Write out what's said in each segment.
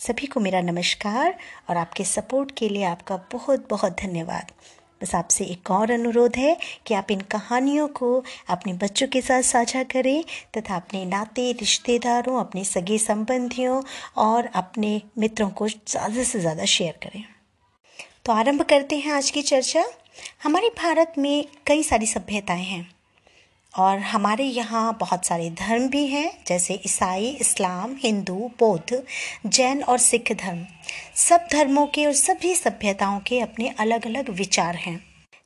सभी को मेरा नमस्कार और आपके सपोर्ट के लिए आपका बहुत बहुत धन्यवाद। बस आपसे एक और अनुरोध है कि आप इन कहानियों को अपने बच्चों के साथ साझा करें तथा अपने नाते, रिश्तेदारों, अपने सगे संबंधियों और अपने मित्रों को ज़्यादा से ज़्यादा शेयर करें। तो आरंभ करते हैं आज की चर्चा। हमारे भारत में कई सारी सभ्यताएँ हैं। और हमारे यहाँ बहुत सारे धर्म भी हैं, जैसे ईसाई, इस्लाम, हिंदू, बौद्ध, जैन और सिख धर्म। सब धर्मों के और सभी सभ्यताओं के अपने अलग अलग विचार हैं।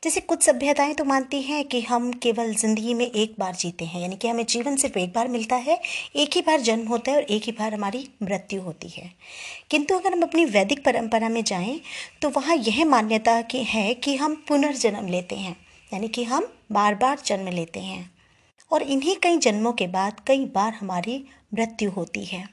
जैसे कुछ सभ्यताएँ तो मानती हैं कि हम केवल ज़िंदगी में एक बार जीते हैं, यानी कि हमें जीवन सिर्फ़ एक बार मिलता है, एक ही बार जन्म होता है और एक ही बार हमारी मृत्यु होती है। किंतु अगर हम अपनी वैदिक परंपरा में जाएँ तो वहाँ यह मान्यता की है कि हम पुनर्जन्म लेते हैं, यानी कि हम बार बार जन्म लेते हैं। और इन्हीं कई जन्मों के बाद कई बार हमारी मृत्यु होती है।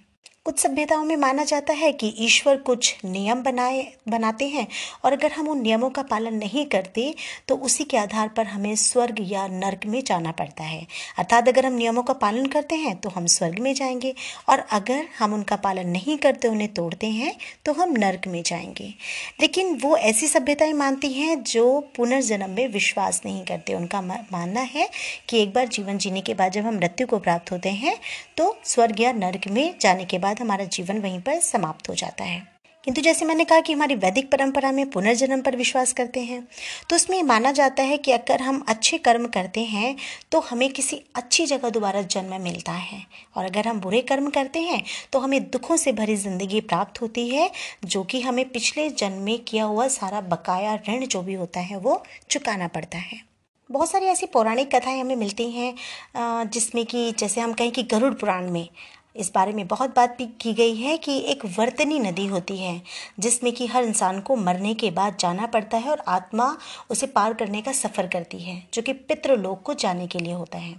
कुछ सभ्यताओं में माना जाता है कि ईश्वर कुछ नियम बनाए, बनाते हैं और अगर हम उन नियमों का पालन नहीं करते तो उसी के आधार पर हमें स्वर्ग या नर्क में जाना पड़ता है। अर्थात अगर हम नियमों का पालन करते हैं तो हम स्वर्ग में जाएँगे और अगर हम उनका पालन नहीं करते, उन्हें तोड़ते हैं तो हम नर्क में जाएँगे। लेकिन वो ऐसी सभ्यताएँ मानती हैं जो पुनर्जन्म में विश्वास नहीं करते। उनका मानना है कि एक बार जीवन जीने के बाद जब हम मृत्यु को प्राप्त होते हैं तो स्वर्ग या नर्क में जाने के बाद बाद हमारा जीवन वहीं पर समाप्त हो जाता है। किंतु जैसे मैंने कहा कि हमारी वैदिक परंपरा में पुनर्जन्म पर विश्वास करते हैं तो उसमें माना जाता है कि अगर हम अच्छे कर्म करते हैं तो हमें किसी अच्छी जगह दोबारा जन्म मिलता है। और अगर हम बुरे कर्म करते हैं तो हमें दुखों से भरी ज़िंदगी प्राप्त होती है, जो कि हमें पिछले जन्म में किया हुआ सारा बकाया ऋण जो भी होता है, वो चुकाना पड़ता है। बहुत सारी ऐसी पौराणिक कथाएँ हमें मिलती हैं जिसमें कि जैसे हम कहें कि गरुड़ पुराण में इस बारे में बहुत बात भी की गई है कि एक वर्तनी नदी होती है, जिसमें कि हर इंसान को मरने के बाद जाना पड़ता है और आत्मा उसे पार करने का सफ़र करती है, जो कि पितृलोक को जाने के लिए होता है।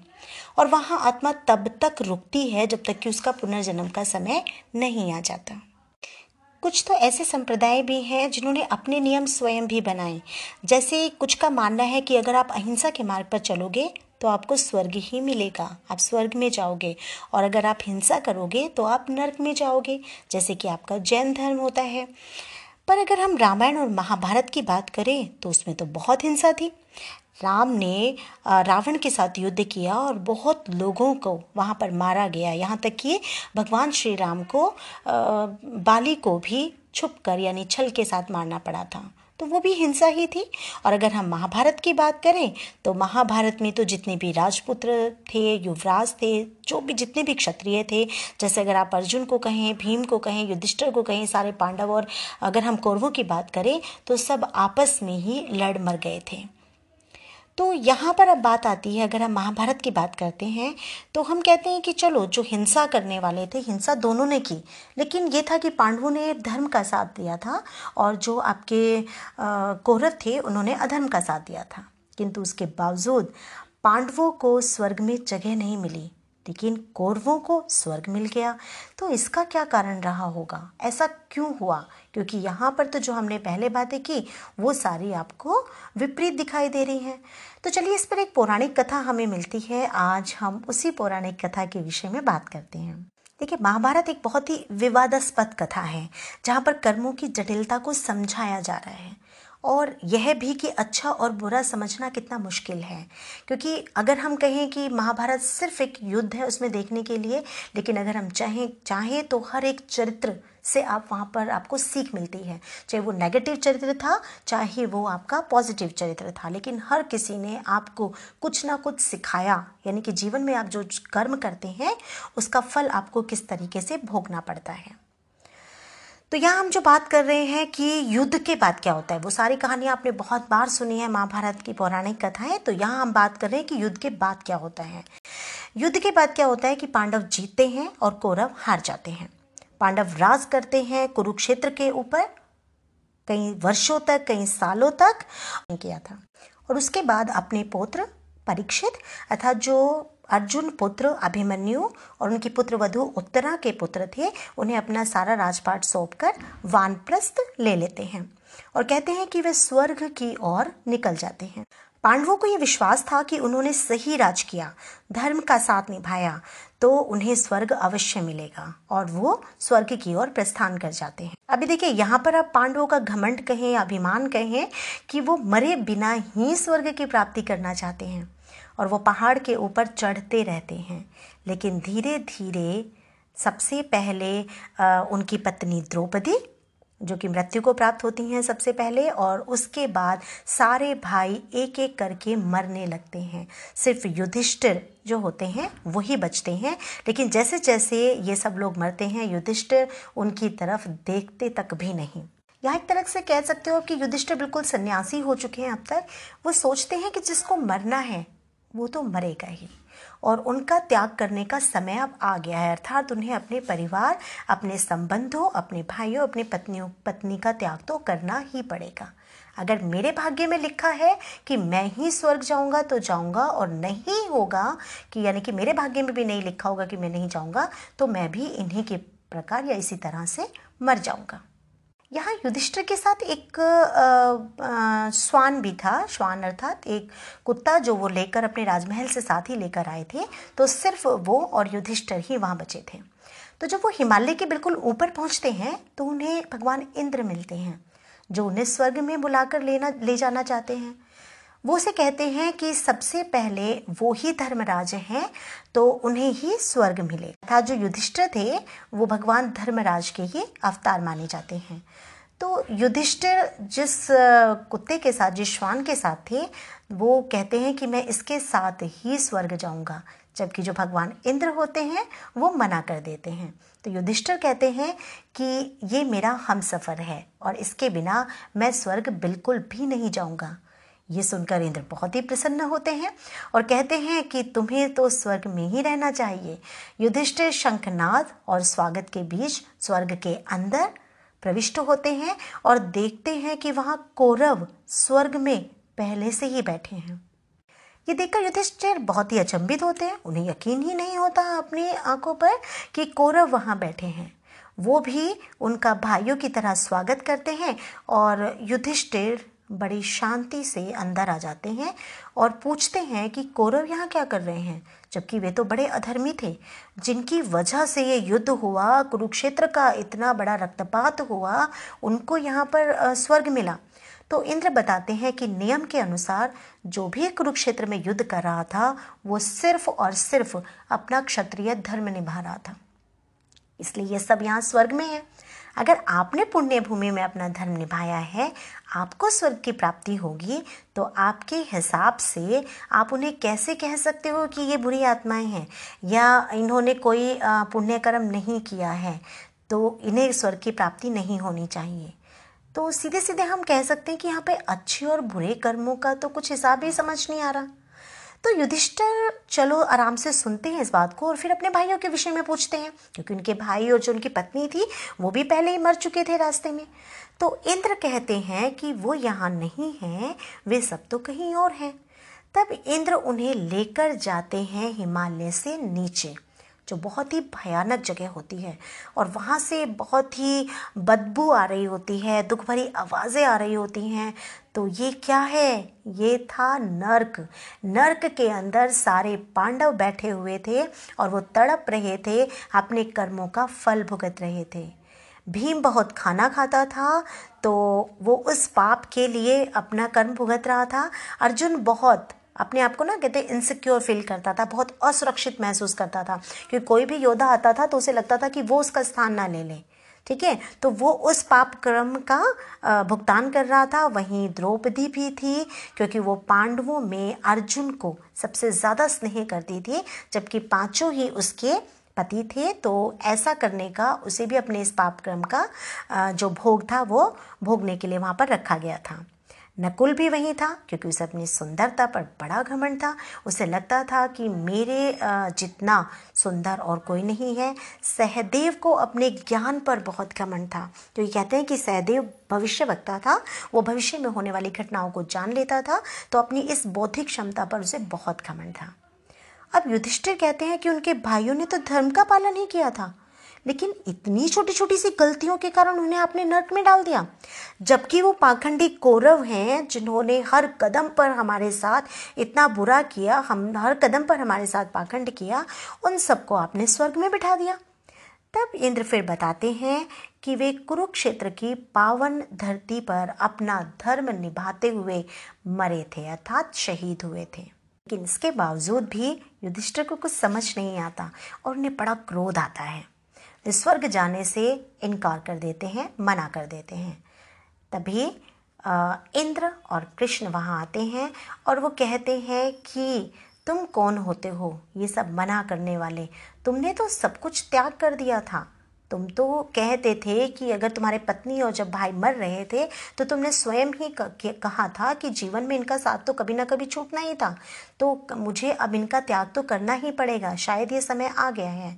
और वहाँ आत्मा तब तक रुकती है जब तक कि उसका पुनर्जन्म का समय नहीं आ जाता। कुछ तो ऐसे संप्रदाय भी हैं जिन्होंने अपने नियम स्वयं भी बनाए। जैसे कुछ का मानना है कि अगर आप अहिंसा के मार्ग पर चलोगे तो आपको स्वर्ग ही मिलेगा। आप स्वर्ग में जाओगे और अगर आप हिंसा करोगे तो आप नर्क में जाओगे, जैसे कि आपका जैन धर्म होता है। पर अगर हम रामायण और महाभारत की बात करें तो उसमें तो बहुत हिंसा थी। राम ने रावण के साथ युद्ध किया और बहुत लोगों को वहाँ पर मारा गया। यहाँ तक कि भगवान श्री राम को बाली को भी छुप कर यानी छल के साथ मारना पड़ा था। तो वो भी हिंसा ही थी। और अगर हम महाभारत की बात करें तो महाभारत में तो जितने भी राजपुत्र थे, युवराज थे, जो भी जितने भी क्षत्रिय थे, जैसे अगर आप अर्जुन को कहें, भीम को कहें, युधिष्ठर को कहें, सारे पांडव और अगर हम कौरवों की बात करें तो सब आपस में ही लड़ मर गए थे। तो यहाँ पर अब बात आती है, अगर हम महाभारत की बात करते हैं तो हम कहते हैं कि चलो, जो हिंसा करने वाले थे, हिंसा दोनों ने की। लेकिन ये था कि पांडवों ने धर्म का साथ दिया था और जो आपके कौरव थे, उन्होंने अधर्म का साथ दिया था। किंतु उसके बावजूद पांडवों को स्वर्ग में जगह नहीं मिली। लेकिन कौरवों को स्वर्ग मिल गया। तो इसका क्या कारण रहा होगा? ऐसा क्यों हुआ? क्योंकि यहाँ पर तो जो हमने पहले बातें की, वो सारी आपको विपरीत दिखाई दे रही हैं। तो चलिए इस पर एक पौराणिक कथा हमें मिलती है। आज हम उसी पौराणिक कथा के विषय में बात करते हैं। देखिए, महाभारत एक बहुत ही विवादास्पद कथा है, जहाँ पर कर्मों की जटिलता को समझाया जा रहा है। और यह भी कि अच्छा और बुरा समझना कितना मुश्किल है। क्योंकि अगर हम कहें कि महाभारत सिर्फ़ एक युद्ध है उसमें देखने के लिए, लेकिन अगर हम चाहें चाहें तो हर एक चरित्र से आप वहाँ पर आपको सीख मिलती है। चाहे वो नेगेटिव चरित्र था, चाहे वो आपका पॉजिटिव चरित्र था, लेकिन हर किसी ने आपको कुछ ना कुछ सिखाया। यानी कि जीवन में आप जो कर्म करते हैं, उसका फल आपको किस तरीके से भोगना पड़ता है। तो यहाँ हम जो बात कर रहे हैं कि युद्ध के बाद क्या होता है, वो सारी कहानियाँ आपने बहुत बार सुनी है, महाभारत की पौराणिक कथाएँ तो यहाँ हम बात कर रहे हैं कि युद्ध के बाद क्या होता है। युद्ध के बाद क्या होता है कि पांडव जीतते हैं और कौरव हार जाते हैं। पांडव राज करते हैं कुरुक्षेत्र के ऊपर, कई वर्षों तक, कई सालों तक किया था। और उसके बाद अपने पुत्र परीक्षित, अर्थात जो अर्जुन पुत्र अभिमन्यु और उनकी पुत्र वधु उत्तरा के पुत्र थे। उन्हें अपना सारा राजपाट सौंप कर वानप्रस्थ ले लेते हैं और कहते हैं कि वे स्वर्ग की ओर निकल जाते हैं। पांडवों को यह विश्वास था कि उन्होंने सही राज किया, धर्म का साथ निभाया तो उन्हें स्वर्ग अवश्य मिलेगा और वो स्वर्ग की ओर प्रस्थान कर जाते हैं। अभी देखिए, यहाँ पर आप पांडवों का घमंड कहें अभिमान कहें कि वो मरे बिना ही स्वर्ग की प्राप्ति करना चाहते हैं। और वो पहाड़ के ऊपर चढ़ते रहते हैं। लेकिन धीरे धीरे सबसे पहले उनकी पत्नी द्रौपदी, जो कि मृत्यु को प्राप्त होती हैं सबसे पहले, और उसके बाद सारे भाई एक एक करके मरने लगते हैं। सिर्फ़ युधिष्ठिर जो होते हैं, वही बचते हैं। लेकिन जैसे जैसे ये सब लोग मरते हैं, युधिष्ठिर उनकी तरफ़ देखते तक भी नहीं। यहाँ एक तरह से कह सकते हो कि युधिष्ठिर बिल्कुल सन्यासी हो चुके हैं अब तक। वो सोचते हैं कि जिसको मरना है वो तो मरेगा ही। और उनका त्याग करने का समय अब आ गया है, अर्थात उन्हें अपने परिवार, अपने संबंधों, अपने भाइयों, अपनी पत्नियों, पत्नी का त्याग तो करना ही पड़ेगा। अगर मेरे भाग्य में लिखा है कि मैं ही स्वर्ग जाऊँगा तो जाऊँगा और नहीं होगा कि, यानी कि मेरे भाग्य में भी नहीं लिखा होगा कि मैं नहीं जाऊँगा तो मैं भी इन्हीं के प्रकार या इसी तरह से मर जाऊँगा। यहाँ युधिष्ठिर के साथ एक स्वान भी था, श्वान अर्थात एक कुत्ता जो वो लेकर अपने राजमहल से साथ ही लेकर आए थे तो सिर्फ़ वो और युधिष्ठिर ही वहाँ बचे थे। तो जब वो हिमालय के बिल्कुल ऊपर पहुँचते हैं तो उन्हें भगवान इंद्र मिलते हैं, जो उन्हें स्वर्ग में बुलाकर लेना, ले जाना चाहते हैं। वो उसे कहते हैं कि सबसे पहले वो ही धर्मराज हैं तो उन्हें ही स्वर्ग मिले। था जो युधिष्ठिर थे, वो भगवान धर्मराज के ही अवतार माने जाते हैं। तो युधिष्ठिर जिस कुत्ते के साथ, जिस श्वान के साथ थे, वो कहते हैं कि मैं इसके साथ ही स्वर्ग जाऊँगा, जबकि जो भगवान इंद्र होते हैं, वो मना कर देते हैं। तो युधिष्ठिर कहते हैं कि ये मेरा हम सफ़र है, और इसके बिना मैं स्वर्ग बिल्कुल भी नहीं जाऊँगा। ये सुनकर इंद्र बहुत ही प्रसन्न होते हैं और कहते हैं कि तुम्हें तो स्वर्ग में ही रहना चाहिए। युधिष्ठिर, शंखनाद और स्वागत के बीच स्वर्ग के अंदर प्रविष्ट होते हैं और देखते हैं कि वहाँ कौरव स्वर्ग में पहले से ही बैठे हैं। ये देखकर युधिष्ठिर बहुत ही अचंभित होते हैं। उन्हें यकीन ही नहीं होता अपनी आँखों पर कि कौरव वहाँ बैठे हैं। वो भी उनका भाइयों की तरह स्वागत करते हैं और युधिष्ठिर बड़ी शांति से अंदर आ जाते हैं और पूछते हैं कि कौरव यहाँ क्या कर रहे हैं? जबकि वे तो बड़े अधर्मी थे। जिनकी वजह से ये युद्ध हुआ, कुरुक्षेत्र का इतना बड़ा रक्तपात हुआ, उनको यहाँ पर स्वर्ग मिला। तो इंद्र बताते हैं कि नियम के अनुसार जो भी कुरुक्षेत्र में युद्ध कर रहा था, वो सिर्फ़ और सिर्फ़ अपना क्षत्रिय धर्म निभा रहा था। इसलिए ये सब यहाँ स्वर्ग में है। अगर आपने पुण्य भूमि में अपना धर्म निभाया है, आपको स्वर्ग की प्राप्ति होगी तो आपके हिसाब से आप उन्हें कैसे कह सकते हो कि ये बुरी आत्माएँ हैं? या इन्होंने कोई पुण्य कर्म नहीं किया है तो इन्हें स्वर्ग की प्राप्ति नहीं होनी चाहिए? तो सीधे सीधे हम कह सकते हैं कि यहाँ पे अच्छे और बुरे कर्मों का तो कुछ हिसाब ही समझ नहीं आ रहा। तो युधिष्ठर चलो आराम से सुनते हैं इस बात को और फिर अपने भाइयों के विषय में पूछते हैं, क्योंकि उनके भाई और जो उनकी पत्नी थी, वो भी पहले ही मर चुके थे रास्ते में। तो इंद्र कहते हैं कि वो यहाँ नहीं हैं, वे सब तो कहीं और हैं। तब इंद्र उन्हें लेकर जाते हैं हिमालय से नीचे। जो बहुत ही भयानक जगह होती है और वहाँ से बहुत ही बदबू आ रही होती है, दुख भरी आवाज़ें आ रही होती हैं। तो ये क्या है? ये था नर्क। नर्क के अंदर सारे पांडव बैठे हुए थे और वो तड़प रहे थे, अपने कर्मों का फल भुगत रहे थे। भीम बहुत खाना खाता था तो वो उस पाप के लिए अपना कर्म भुगत रहा था। अर्जुन बहुत अपने आप को ना कहते इनसिक्योर फील करता था, बहुत असुरक्षित महसूस करता था क्योंकि कोई भी योद्धा आता था तो उसे लगता था कि वो उसका स्थान ना ले ले, ठीक है? तो वो उस पाप क्रम का भुगतान कर रहा था। वहीं द्रौपदी भी थी, क्योंकि वो पांडवों में अर्जुन को सबसे ज़्यादा स्नेह करती थी, जबकि पाँचों ही उसके पति थे। तो ऐसा करने का, उसे भी अपने इस पाप क्रम का जो भोग था वो भोगने के लिए वहाँ पर रखा गया था। नकुल भी वहीं था, क्योंकि उसे अपनी सुंदरता पर बड़ा घमंड था। उसे लगता था कि मेरे जितना सुंदर और कोई नहीं है, सहदेव को अपने ज्ञान पर बहुत घमंड था। तो ये कहते हैं कि सहदेव भविष्य वक्ता था, वो भविष्य में होने वाली घटनाओं को जान लेता था तो अपनी इस बौद्धिक क्षमता पर उसे बहुत घमंड था। अब युधिष्ठिर कहते हैं कि उनके भाइयों ने तो धर्म का पालन ही किया था। लेकिन इतनी छोटी छोटी सी गलतियों के कारण उन्हें आपने नर्क में डाल दिया। जबकि वो पाखंडी कौरव हैं, जिन्होंने हर कदम पर हमारे साथ इतना बुरा किया, हम हर कदम पर हमारे साथ पाखंड किया, उन सबको आपने स्वर्ग में बिठा दिया। तब इंद्र फिर बताते हैं कि वे कुरुक्षेत्र की पावन धरती पर अपना धर्म निभाते हुए मरे थे, अर्थात शहीद हुए थे। लेकिन इसके बावजूद भी युधिष्ठिर को कुछ समझ नहीं आता और उन्हें बड़ा क्रोध आता है। स्वर्ग जाने से इनकार कर देते हैं, मना कर देते हैं। तभी इंद्र और कृष्ण वहाँ आते हैं और वो कहते हैं कि, तुम कौन होते हो? ये सब मना करने वाले। तुमने तो सब कुछ त्याग कर दिया था। तुम तो कहते थे कि अगर तुम्हारे पत्नी और जब भाई मर रहे थे तो तुमने स्वयं ही कहा था कि जीवन में इनका साथ तो कभी ना कभी छूटना ही था। तो मुझे अब इनका त्याग तो करना ही पड़ेगा। शायद ये समय आ गया है।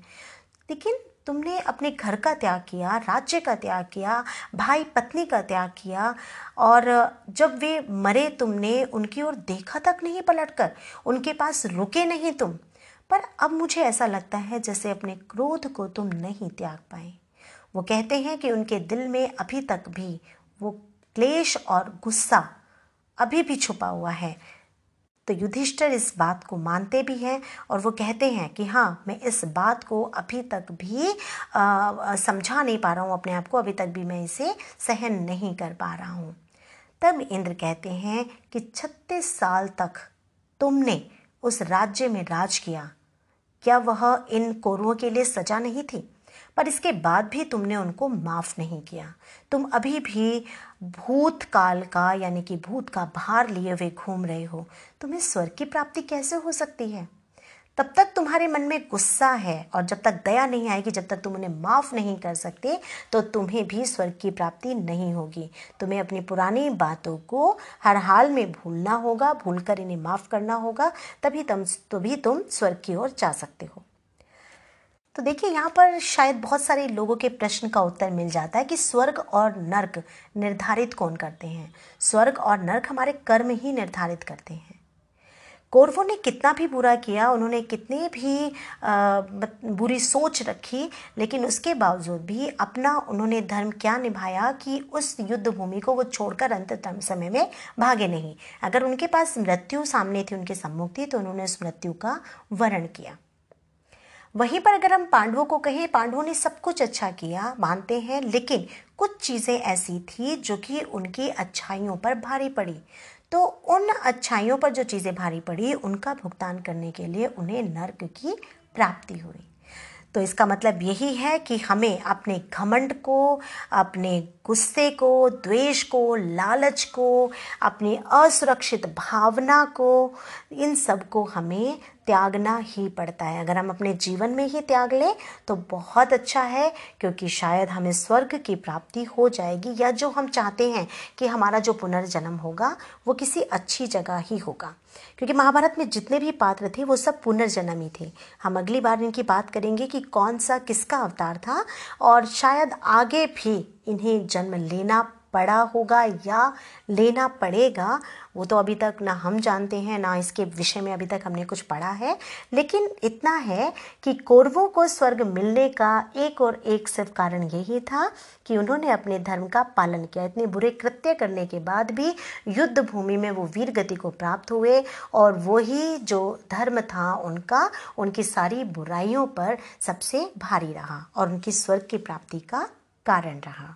लेकिन तुमने अपने घर का त्याग किया, राज्य का त्याग किया, भाई पत्नी का त्याग किया और जब वे मरे तुमने, उनकी ओर देखा तक नहीं पलटकर, उनके पास रुके नहीं तुम। पर अब मुझे ऐसा लगता है जैसे अपने क्रोध को तुम नहीं त्याग पाए। वो कहते हैं कि उनके दिल में अभी तक भी वो क्लेश और गुस्सा अभी भी छुपा हुआ है। तो युधिष्ठिर इस बात को मानते भी हैं और वो कहते हैं कि हाँ मैं इस बात को अभी तक भी समझा नहीं पा रहा हूँ, अपने आप को अभी तक भी मैं इसे सहन नहीं कर पा रहा हूँ। तब इंद्र कहते हैं कि छत्तीस साल तक तुमने उस राज्य में राज किया। क्या वह इन कौरवों के लिए सजा नहीं थी? पर इसके बाद भी तुमने उनको माफ़ नहीं किया। तुम अभी भी भूतकाल का, यानी कि भूत का भार लिए हुए घूम रहे हो। तुम्हें स्वर्ग की प्राप्ति कैसे हो सकती है? तब तक तुम्हारे मन में गुस्सा है और जब तक दया नहीं आएगी, जब तक तुम उन्हें माफ़ नहीं कर सकते तो तुम्हें भी स्वर्ग की प्राप्ति नहीं होगी। तुम्हें अपनी पुरानी बातों को हर हाल में भूलना होगा, भूलकर इन्हें माफ़ करना होगा, तभी तुम तभी तुम स्वर्ग की ओर जा सकते हो। तो देखिए यहाँ पर शायद बहुत सारे लोगों के प्रश्न का उत्तर मिल जाता है कि स्वर्ग और नर्क निर्धारित कौन करते हैं? स्वर्ग और नर्क हमारे कर्म ही निर्धारित करते हैं। कौरवों ने कितना भी बुरा किया उन्होंने कितनी भी आ, बुरी सोच रखी लेकिन उसके बावजूद भी अपना उन्होंने धर्म क्या निभाया कि उस युद्ध भूमि को वो छोड़कर अंत समय में भागे नहीं। अगर उनके पास मृत्यु सामने थी उनके सम्मुख थी तो उन्होंने उस मृत्यु का वर्ण किया। वहीं पर अगर हम पांडवों को कहें, पांडवों ने सब कुछ अच्छा किया, मानते हैं, लेकिन कुछ चीज़ें ऐसी थी जो कि उनकी अच्छाइयों पर भारी पड़ी। तो उन अच्छाइयों पर जो चीज़ें भारी पड़ी, उनका भुगतान करने के लिए उन्हें नर्क की प्राप्ति हुई। तो इसका मतलब यही है कि हमें अपने घमंड को, अपने गुस्से को, द्वेष को, लालच को, अपनी असुरक्षित भावना को, इन सबको हमें त्यागना ही पड़ता है। अगर हम अपने जीवन में ही त्याग लें तो बहुत अच्छा है, क्योंकि शायद हमें स्वर्ग की प्राप्ति हो जाएगी, या जो हम चाहते हैं कि हमारा जो पुनर्जन्म होगा, वो किसी अच्छी जगह ही होगा। क्योंकि महाभारत में जितने भी पात्र थे, वो सब पुनर्जन्म ही थे। हम अगली बार इनकी बात करेंगे कि कौन सा किसका अवतार था, और शायद आगे भी इन्हें जन्म लेना पड़ा होगा या लेना पड़ेगा, वो तो अभी तक ना हम जानते हैं, ना इसके विषय में अभी तक हमने कुछ पढ़ा है। लेकिन इतना है कि कौरवों को स्वर्ग मिलने का एक और एक सिर्फ़ कारण यही था कि उन्होंने अपने धर्म का पालन किया। इतने बुरे कृत्य करने के बाद भी युद्ध भूमि में वो वीर गति को प्राप्त हुए और वही जो धर्म था उनका, उनकी सारी बुराइयों पर सबसे भारी रहा और उनकी स्वर्ग की प्राप्ति का कारण रहा।